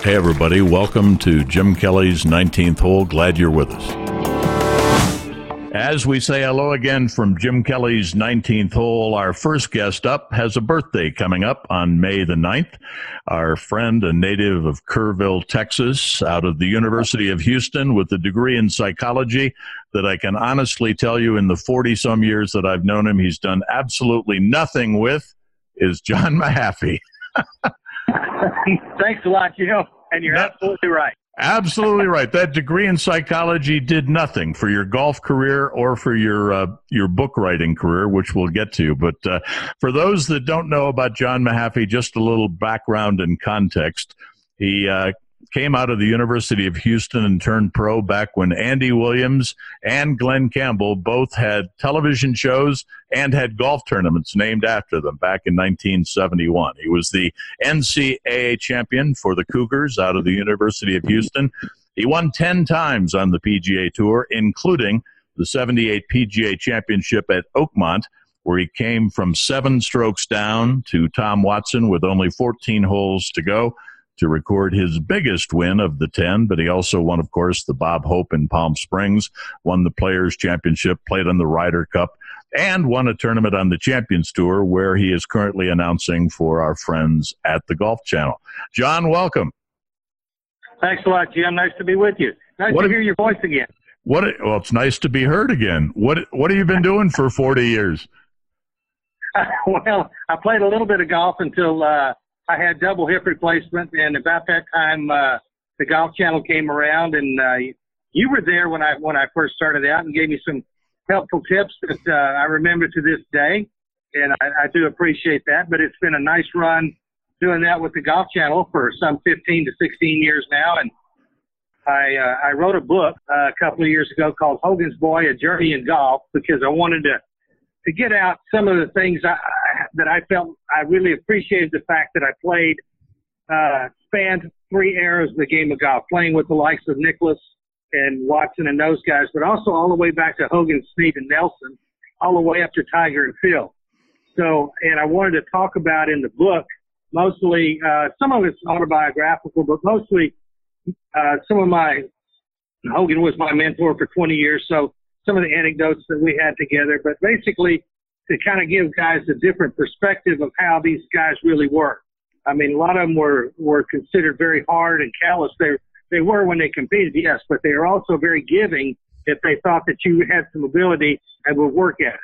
Hey, everybody, welcome to Jim Kelly's 19th hole. Glad you're with us. As we say hello again from Jim Kelly's 19th hole, our first guest up has a birthday coming up on May the 9th. Our friend, a native of Kerrville, Texas, out of the University of Houston with a degree in psychology that I can honestly tell you in the 40 some years that I've known him, he's done absolutely nothing with, is John Mahaffey. Thanks a lot, Jim. And you're absolutely right. Absolutely right. That degree in psychology did nothing for your golf career or for your uh, your book writing career, which we'll get to. But uh, for those that don't know about John Mahaffey, just a little background and context. He uh, came out of the University of Houston and turned pro back when Andy Williams and Glen Campbell both had television shows and had golf tournaments named after them back in 1971. He was the NCAA champion for the Cougars out of the University of Houston. He won 10 times on the PGA Tour, including the 78 PGA Championship at Oakmont, where he came from seven strokes down to Tom Watson with only 14 holes to go to record his biggest win of the 10, but he also won, of course, the Bob Hope in Palm Springs, won the Players Championship, played on the Ryder Cup, and won a tournament on the Champions Tour, where he is currently announcing for our friends at the Golf Channel. John, welcome. Thanks a lot, Jim. Nice to be with you. Nice what to hear your voice again. What? Well, it's nice to be heard again. What What have you been doing for forty years? well, I played a little bit of golf until uh, I had double hip replacement, and about that time, uh, the Golf Channel came around, and uh, you were there when I when I first started out and gave me some helpful tips that uh, I remember to this day, and I, I do appreciate that. But it's been a nice run doing that with the Golf Channel for some 15 to 16 years now, and I uh, I wrote a book uh, a couple of years ago called Hogan's Boy: A Journey in Golf because I wanted to to get out some of the things I, that I felt I really appreciated the fact that I played, uh, spanned three eras of the game of golf, playing with the likes of Nicklaus and Watson and those guys, but also all the way back to Hogan, Snead, and Nelson, all the way up to Tiger and Phil. So, and I wanted to talk about in the book mostly, uh, some of it's autobiographical, but mostly, uh, some of my, Hogan was my mentor for 20 years. So some of the anecdotes that we had together, but basically to kind of give guys a different perspective of how these guys really were. I mean, a lot of them were, were considered very hard and callous. They, they were when they competed, yes, but they were also very giving if they thought that you had some ability and would work at it.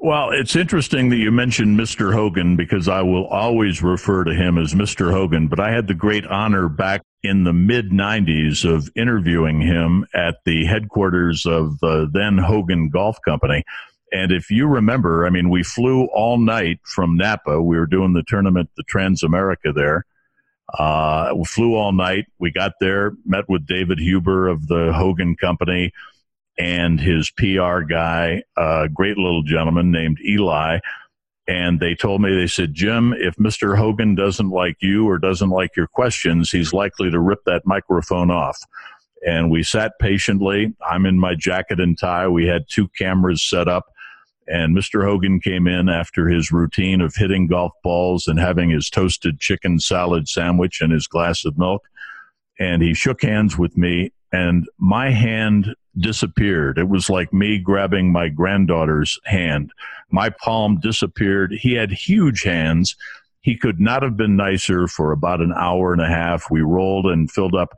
Well, it's interesting that you mentioned Mr. Hogan because I will always refer to him as Mr. Hogan, but I had the great honor back in the mid 90s of interviewing him at the headquarters of the then Hogan Golf Company. And if you remember, I mean, we flew all night from Napa. We were doing the tournament, the Transamerica there. Uh, we flew all night. We got there, met with David Huber of the Hogan Company and his PR guy, a great little gentleman named Eli. And they told me, they said, Jim, if Mr. Hogan doesn't like you or doesn't like your questions, he's likely to rip that microphone off. And we sat patiently. I'm in my jacket and tie. We had two cameras set up. And Mr. Hogan came in after his routine of hitting golf balls and having his toasted chicken salad sandwich and his glass of milk. And he shook hands with me, and my hand disappeared. It was like me grabbing my granddaughter's hand. My palm disappeared. He had huge hands. He could not have been nicer for about an hour and a half. We rolled and filled up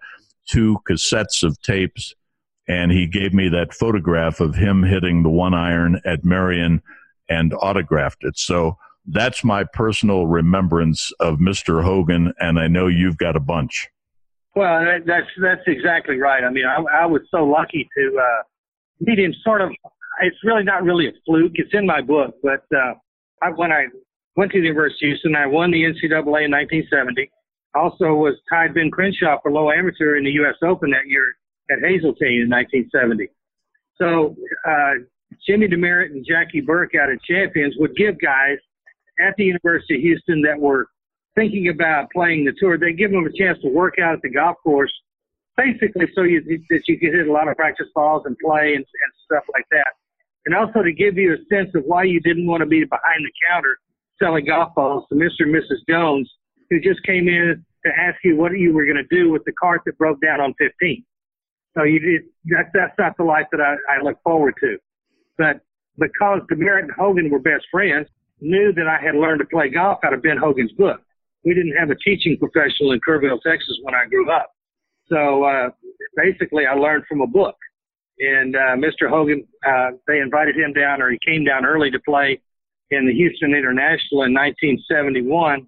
two cassettes of tapes, and he gave me that photograph of him hitting the one iron at Merion and autographed it. So that's my personal remembrance of Mr. Hogan, and I know you've got a bunch. Well, that's that's exactly right. I mean, I, I was so lucky to uh, meet him. Sort of, it's really not really a fluke. It's in my book, but uh, I, when I went to the University of Houston, I won the NCAA in 1970. Also, was tied Ben Crenshaw for low amateur in the U.S. Open that year at Hazeltine in 1970. So uh, Jimmy Demaret and Jackie Burke out of Champions would give guys at the University of Houston that were thinking about playing the tour, they give them a chance to work out at the golf course, basically so you, that you can hit a lot of practice balls and play and, and stuff like that. And also to give you a sense of why you didn't want to be behind the counter selling golf balls to Mr. and Mrs. Jones, who just came in to ask you what you were going to do with the cart that broke down on 15. So you did, that's, that's not the life that I, I look forward to. But because Demaret and Hogan were best friends, knew that I had learned to play golf out of Ben Hogan's book. We didn't have a teaching professional in Kerrville, Texas when I grew up. So, uh, basically I learned from a book and, uh, Mr. Hogan, uh, they invited him down or he came down early to play in the Houston International in 1971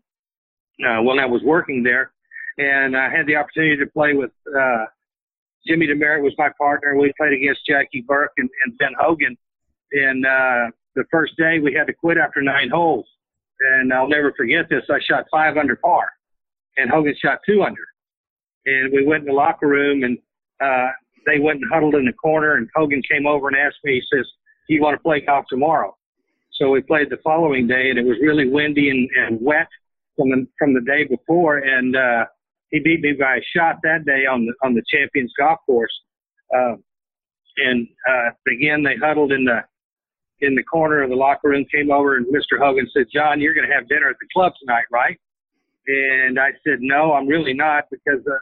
uh, when I was working there, and I had the opportunity to play with uh, Jimmy Demaret was my partner. We played against Jackie Burke and, and Ben Hogan. And uh, the first day we had to quit after nine holes, and I'll never forget this. I shot five under par, and Hogan shot two under. And we went in the locker room, and uh, they went and huddled in the corner. And Hogan came over and asked me. He says, "Do you want to play golf tomorrow?" So we played the following day, and it was really windy and, and wet from the from the day before, and uh, he beat me by a shot that day on the on the Champions Golf Course. Uh, and uh, again, they huddled in the in the corner of the locker room. Came over, and Mr. Hogan said, "John, you're going to have dinner at the club tonight, right?" And I said, "No, I'm really not," because. Uh,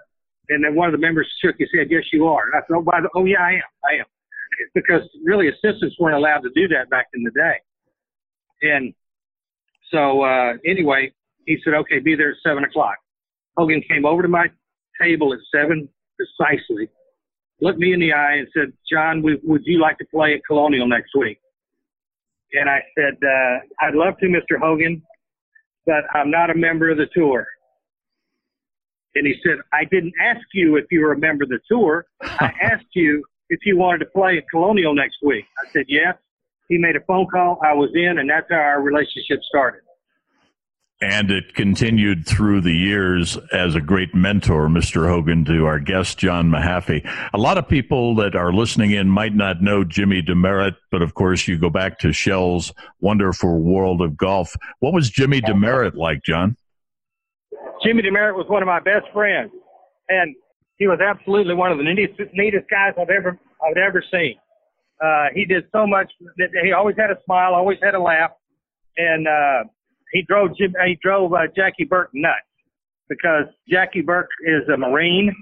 and then one of the members shook his head, "Yes, you are." And I said, "Oh, by the, oh yeah, I am. I am." Because really, assistants weren't allowed to do that back in the day. And so uh, anyway, he said, okay, be there at seven o'clock. Hogan came over to my table at seven precisely, looked me in the eye and said, John, would you like to play at Colonial next week? And I said, uh, I'd love to, Mr. Hogan, but I'm not a member of the tour. And he said, I didn't ask you if you were a member of the tour. I asked you if you wanted to play at Colonial next week. I said, yes. He made a phone call. I was in, and that's how our relationship started. And it continued through the years as a great mentor, Mr. Hogan, to our guest, John Mahaffey. A lot of people that are listening in might not know Jimmy Demaret, but of course, you go back to Shell's wonderful world of golf. What was Jimmy Demaret like, John? Jimmy Demaret was one of my best friends, and he was absolutely one of the neatest, neatest guys I've ever I've ever seen. Uh, he did so much. That he always had a smile, always had a laugh, and uh, he drove Jim, he drove uh, Jackie Burke nuts because Jackie Burke is a Marine,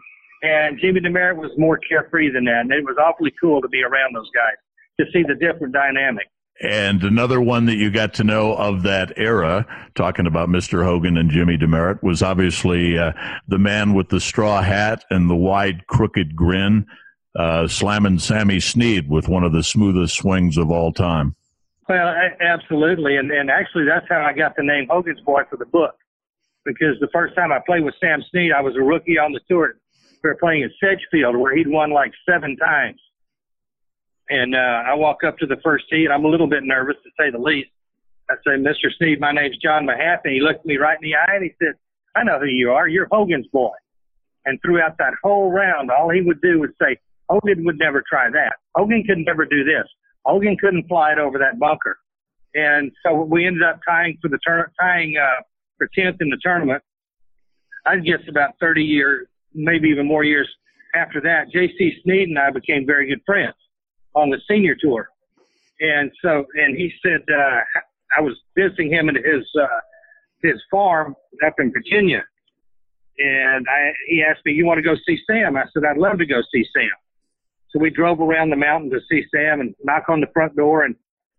and Jimmy Demaret was more carefree than that, and it was awfully cool to be around those guys to see the different dynamic. And another one that you got to know of that era, talking about Mr. Hogan and Jimmy Demaret, was obviously uh, the man with the straw hat and the wide, crooked grin, uh, slamming Sammy Snead with one of the smoothest swings of all time. Well, absolutely, and and actually that's how I got the name Hogan's Boy for the book, because the first time I played with Sam Snead, I was a rookie on the tour. We were playing at Sedgefield, where he'd won like seven times, and uh, I walk up to the first tee, and I'm a little bit nervous to say the least. I say, Mr. Snead, my name's John Mahaffey. He looked me right in the eye and he said, I know who you are. You're Hogan's boy. And throughout that whole round, all he would do was say, Hogan would never try that. Hogan could never do this. Hogan couldn't fly it over that bunker. And so we ended up tying for the turn, tying, uh, for 10th in the tournament. I guess about 30 years, maybe even more years after that, J.C. Snead and I became very good friends on the senior tour. And so, and he said, uh, I was visiting him at his, uh, his farm up in Virginia. And I, he asked me, you want to go see Sam? I said, I'd love to go see Sam. So we drove around the mountain to see Sam and knock on the front door. And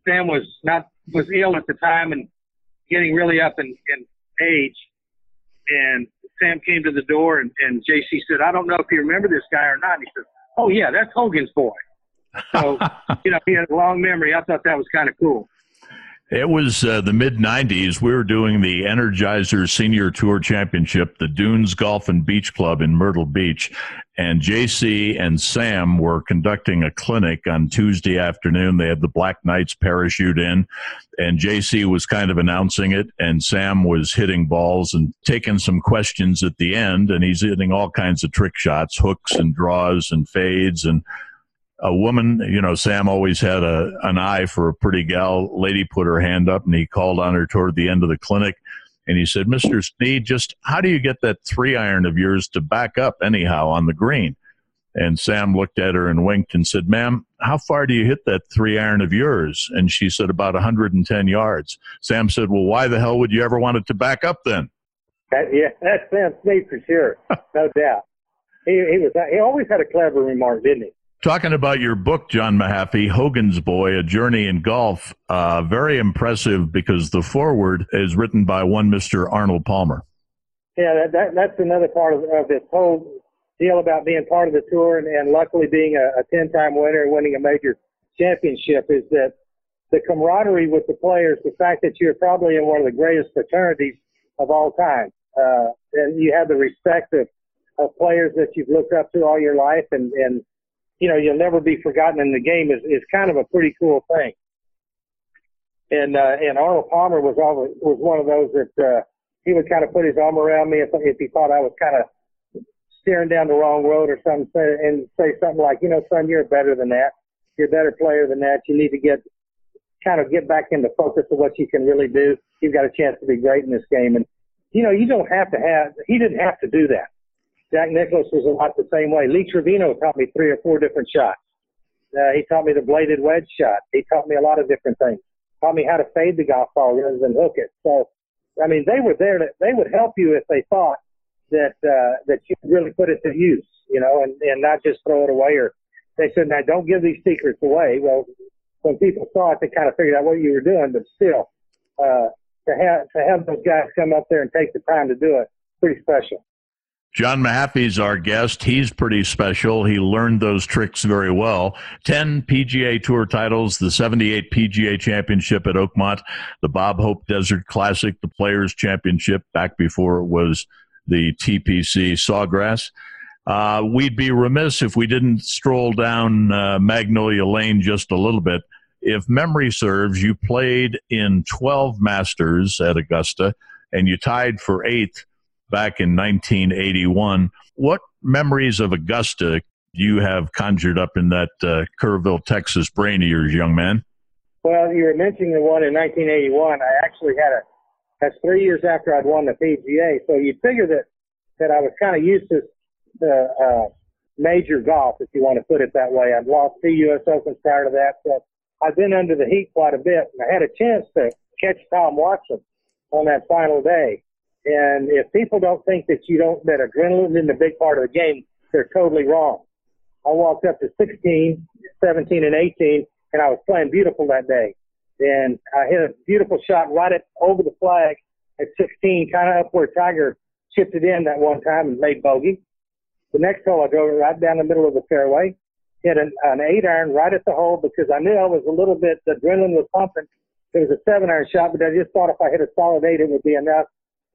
Sam was not was ill at the time and getting really up in, in age. And Sam came to the door and, and JC said, I don't know if you remember this guy or not. And he said, Oh yeah, that's Hogan's boy. So, you know, he had a long memory. I thought that was kind of cool. It was uh, the mid 90s. We were doing the Energizer Senior Tour Championship, the Dunes Golf and Beach Club in Myrtle Beach. And JC and Sam were conducting a clinic on Tuesday afternoon. They had the Black Knights parachute in, and JC was kind of announcing it, and Sam was hitting balls and taking some questions at the end. And he's hitting all kinds of trick shots, hooks and draws and fades. And a woman, you know, Sam always had a an eye for a pretty gal. Lady put her hand up and he called on her toward the end of the clinic. And he said, Mr. Snead, just how do you get that three iron of yours to back up anyhow on the green? And Sam looked at her and winked and said, Ma'am, how far do you hit that three iron of yours? And she said, About 110 yards. Sam said, Well, why the hell would you ever want it to back up then? That, yeah, that's Sam Snead for sure, no doubt. He, he was he always had a clever remark, didn't he? Talking about your book, John Mahaffey, Hogan's Boy, A Journey in Golf, uh, very impressive because the foreword is written by one Mr. Arnold Palmer. Yeah, that, that that's another part of, of this whole deal about being part of the tour and, and luckily being a, a 10 time winner and winning a major championship is that the camaraderie with the players, the fact that you're probably in one of the greatest fraternities of all time, uh, and you have the respect of, of players that you've looked up to all your life and, and you know, you'll never be forgotten in the game is, is kind of a pretty cool thing. And, uh, and Arnold Palmer was always, was one of those that, uh, he would kind of put his arm around me if, if he thought I was kind of steering down the wrong road or something and say something like, you know, son, you're better than that. You're a better player than that. You need to get, kind of get back into focus of what you can really do. You've got a chance to be great in this game. And, you know, you don't have to have, he didn't have to do that. Jack Nicklaus was a lot the same way. Lee Trevino taught me three or four different shots. Uh, he taught me the bladed wedge shot. He taught me a lot of different things. Taught me how to fade the golf ball rather than hook it. So, I mean, they were there to, they would help you if they thought that, uh, that you could really put it to use, you know, and, and not just throw it away or they said, now don't give these secrets away. Well, when people saw it, they kind of figured out what you were doing, but still, uh, to have, to have those guys come up there and take the time to do it, pretty special. John Mahaffey's our guest. He's pretty special. He learned those tricks very well. 10 PGA Tour titles, the 78 PGA Championship at Oakmont, the Bob Hope Desert Classic, the Players Championship back before it was the TPC Sawgrass. Uh, we'd be remiss if we didn't stroll down uh, Magnolia Lane just a little bit. If memory serves, you played in 12 Masters at Augusta and you tied for eighth back in 1981. What memories of Augusta you have conjured up in that uh, Kerrville, Texas brain of yours, young man? Well, you were mentioning the one in 1981. I actually had a that's three years after I'd won the PGA. So you'd figure that that I was kind of used to the uh, major golf, if you want to put it that way. I'd lost two U.S. Opens prior to that, so I've been under the heat quite a bit. And I had a chance to catch Tom Watson on that final day. And if people don't think that you don't, that adrenaline isn't a big part of the game, they're totally wrong. I walked up to 16, 17, and 18, and I was playing beautiful that day. And I hit a beautiful shot right at over the flag at 16, kind of up where Tiger chipped it in that one time and made bogey. The next hole, I drove it right down the middle of the fairway, hit an, an eight iron right at the hole because I knew I was a little bit, the adrenaline was pumping. It was a seven iron shot, but I just thought if I hit a solid eight, it would be enough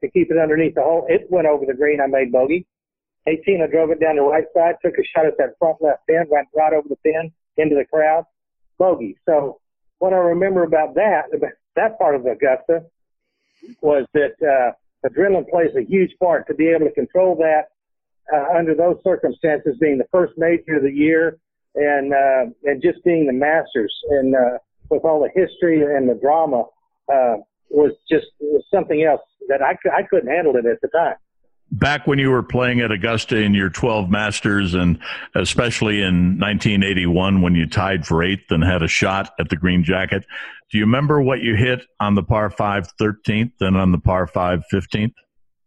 to keep it underneath the hole. It went over the green. I made bogey. 18, I drove it down the right side, took a shot at that front left pin, went right over the pin into the crowd, bogey. So what I remember about that, that part of Augusta, was that uh, adrenaline plays a huge part to be able to control that uh, under those circumstances, being the first major of the year and uh, and just being the Masters and uh, with all the history and the drama uh, was just was something else that I, I couldn't handle it at the time. Back when you were playing at Augusta in your 12 Masters, and especially in 1981 when you tied for eighth and had a shot at the green jacket, do you remember what you hit on the par 5 13th and on the par 5 15th?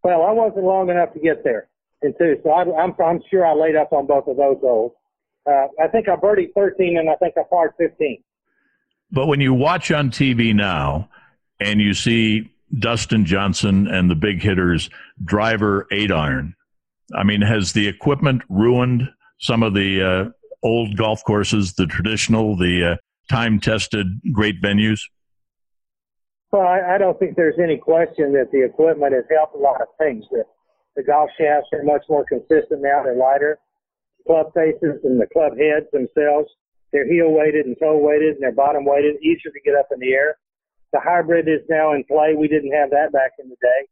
Well, I wasn't long enough to get there, and two, so I, I'm I'm sure I laid up on both of those holes. Uh, I think I birdied 13 and I think I parred 15. But when you watch on TV now and you see Dustin Johnson and the big hitters driver eight iron. I mean, has the equipment ruined some of the uh, old golf courses, the traditional, the uh, time tested great venues? Well, I, I, don't think there's any question that the equipment has helped a lot of things. The, the golf shafts are much more consistent now, they're lighter. Club faces and the club heads themselves, they're heel weighted and toe weighted and they're bottom weighted, easier to get up in the air. The hybrid is now in play. We didn't have that back in the day.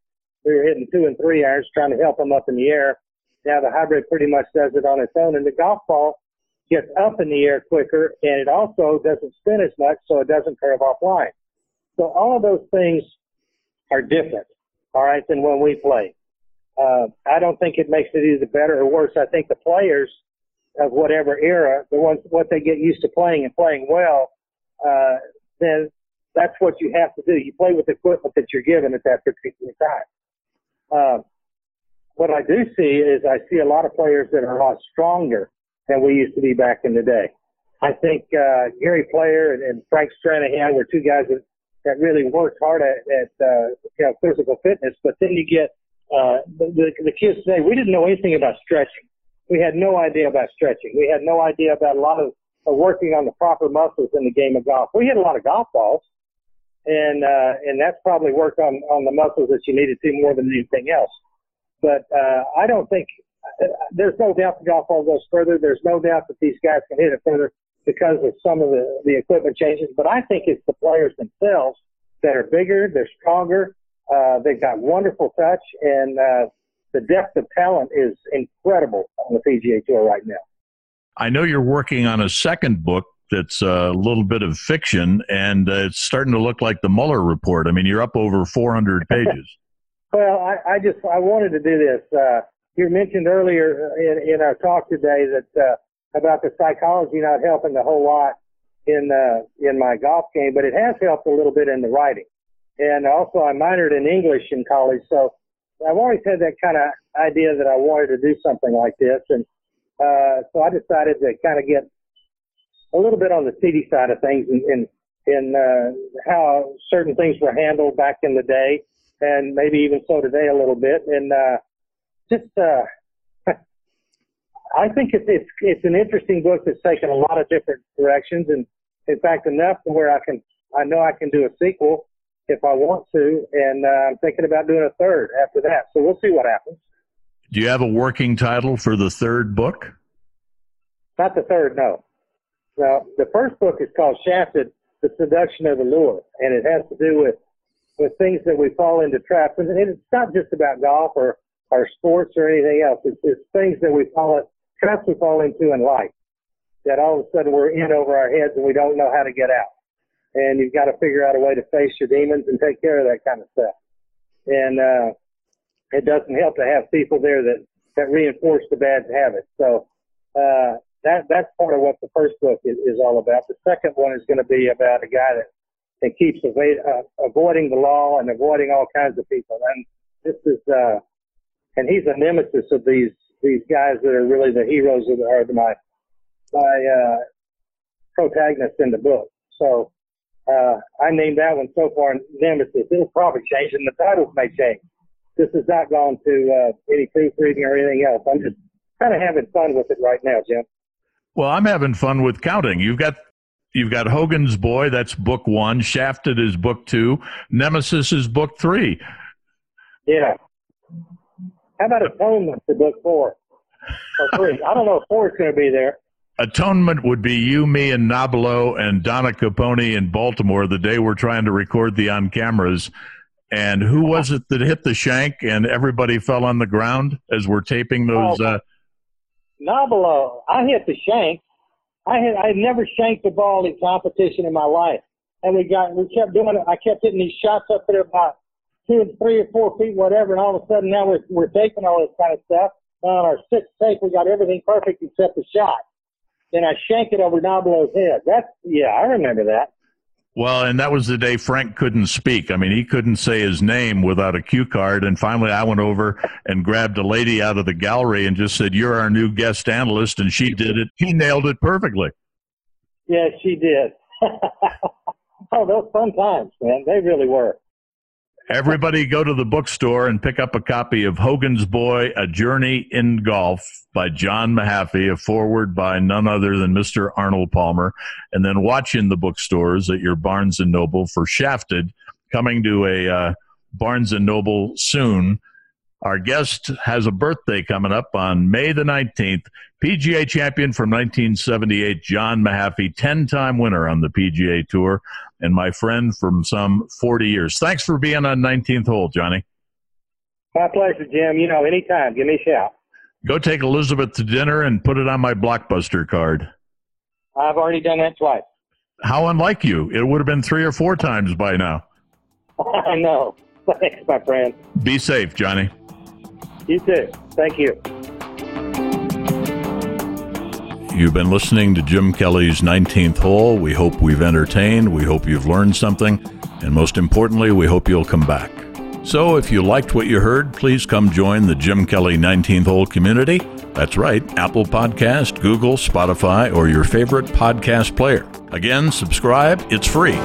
We were hitting two and three irons trying to help them up in the air. Now the hybrid pretty much does it on its own, and the golf ball gets up in the air quicker, and it also doesn't spin as much, so it doesn't curve offline. So all of those things are different, all right, than when we play. Uh, I don't think it makes it either better or worse. I think the players of whatever era, the ones what they get used to playing and playing well, uh, then that's what you have to do. You play with the equipment that you're given at that particular time. Uh, what I do see is I see a lot of players that are a lot stronger than we used to be back in the day. I think uh, Gary Player and, and Frank Stranahan were two guys that, that really worked hard at, at uh, you know, physical fitness. But then you get uh, the, the, the kids today. We didn't know anything about stretching. We had no idea about stretching. We had no idea about a lot of uh, working on the proper muscles in the game of golf. We hit a lot of golf balls, and uh, and that's probably worked on on the muscles that you needed to do more than anything else. But uh, I don't think uh, there's no doubt the golf ball goes further. There's no doubt that these guys can hit it further because of some of the the equipment changes. But I think it's the players themselves that are bigger, they're stronger, uh, they've got wonderful touch, and uh, the depth of talent is incredible on the PGA Tour right now. I know you're working on a second book that's a little bit of fiction, and uh, it's starting to look like the Mueller report. I mean, you're up over 400 pages. well, I, I, just I wanted to do this. Uh, you mentioned earlier in, in, our talk today that uh, about the psychology not helping a whole lot in uh, in my golf game, but it has helped a little bit in the writing. And also, I minored in English in college, so I've always had that kind of idea that I wanted to do something like this, and uh, so I decided to kind of get a little bit on the seedy side of things and, and, and uh, how certain things were handled back in the day, and maybe even so today a little bit. And uh, just, uh, I think it's, it's it's an interesting book that's taken a lot of different directions, and in fact, enough to where I can I know I can do a sequel if I want to, and uh, I'm thinking about doing a third after that. So we'll see what happens. Do you have a working title for the third book? Not the third, no. Now, the first book is called Shafted, The Seduction of the Lure, and it has to do with, with things that we fall into traps. And it's not just about golf or, or sports or anything else. It's, it's things that we fall, traps we fall into in life that all of a sudden we're in over our heads and we don't know how to get out. And you've got to figure out a way to face your demons and take care of that kind of stuff. And, uh, it doesn't help to have people there that that reinforce the bad habits. So uh, that that's part of what the first book is, is all about. The second one is going to be about a guy that that keeps avoid, uh, avoiding the law and avoiding all kinds of people. And this is uh, and he's a nemesis of these these guys that are really the heroes of the, are my my uh, protagonists in the book. So uh, I named that one so far Nemesis. It'll probably change, and the titles may change this has not gone to uh, any proofreading or anything else. I'm just kind of having fun with it right now, Jim. Well, I'm having fun with counting. You've got you've got Hogan's Boy, that's book one. Shafted is book two. Nemesis is book three. Yeah. How about Atonement for book four or three? I don't know if four is going to be there. Atonement would be you, me, and Nobilo and Donna Caponi in Baltimore the day we're trying to record the on cameras and who was it that hit the shank and everybody fell on the ground as we're taping those? Oh, uh... Nobilo, I hit the shank. I had I had never shanked a ball in competition in my life, and we got we kept doing it. I kept hitting these shots up there about two and three or four feet, whatever, and all of a sudden now we're we're taping all this kind of stuff. On our sixth tape, we got everything perfect except the shot. Then I shanked it over Nobilo's head. That's yeah, I remember that. Well, and that was the day Frank couldn't speak. I mean, he couldn't say his name without a cue card. And finally, I went over and grabbed a lady out of the gallery and just said, You're our new guest analyst. And she did it. He nailed it perfectly. Yes, she did. oh, those fun times, man. They really were. Everybody go to the bookstore and pick up a copy of Hogan's Boy, A Journey in Golf by John Mahaffey, a foreword by none other than Mr. Arnold Palmer, and then watch in the bookstores at your Barnes & Noble for Shafted, coming to a uh, Barnes & Noble soon. Our guest has a birthday coming up on May the 19th. PGA champion from 1978, John Mahaffey, 10 time winner on the PGA Tour and my friend from some 40 years. Thanks for being on 19th hole, Johnny. My pleasure, Jim. You know, anytime. Give me a shout. Go take Elizabeth to dinner and put it on my Blockbuster card. I've already done that twice. How unlike you. It would have been three or four times by now. I know. Thanks, my friend. Be safe, Johnny. You too. Thank you. You've been listening to Jim Kelly's 19th Hole. We hope we've entertained. We hope you've learned something. And most importantly, we hope you'll come back. So if you liked what you heard, please come join the Jim Kelly 19th Hole community. That's right, Apple Podcast, Google, Spotify, or your favorite podcast player. Again, subscribe, it's free.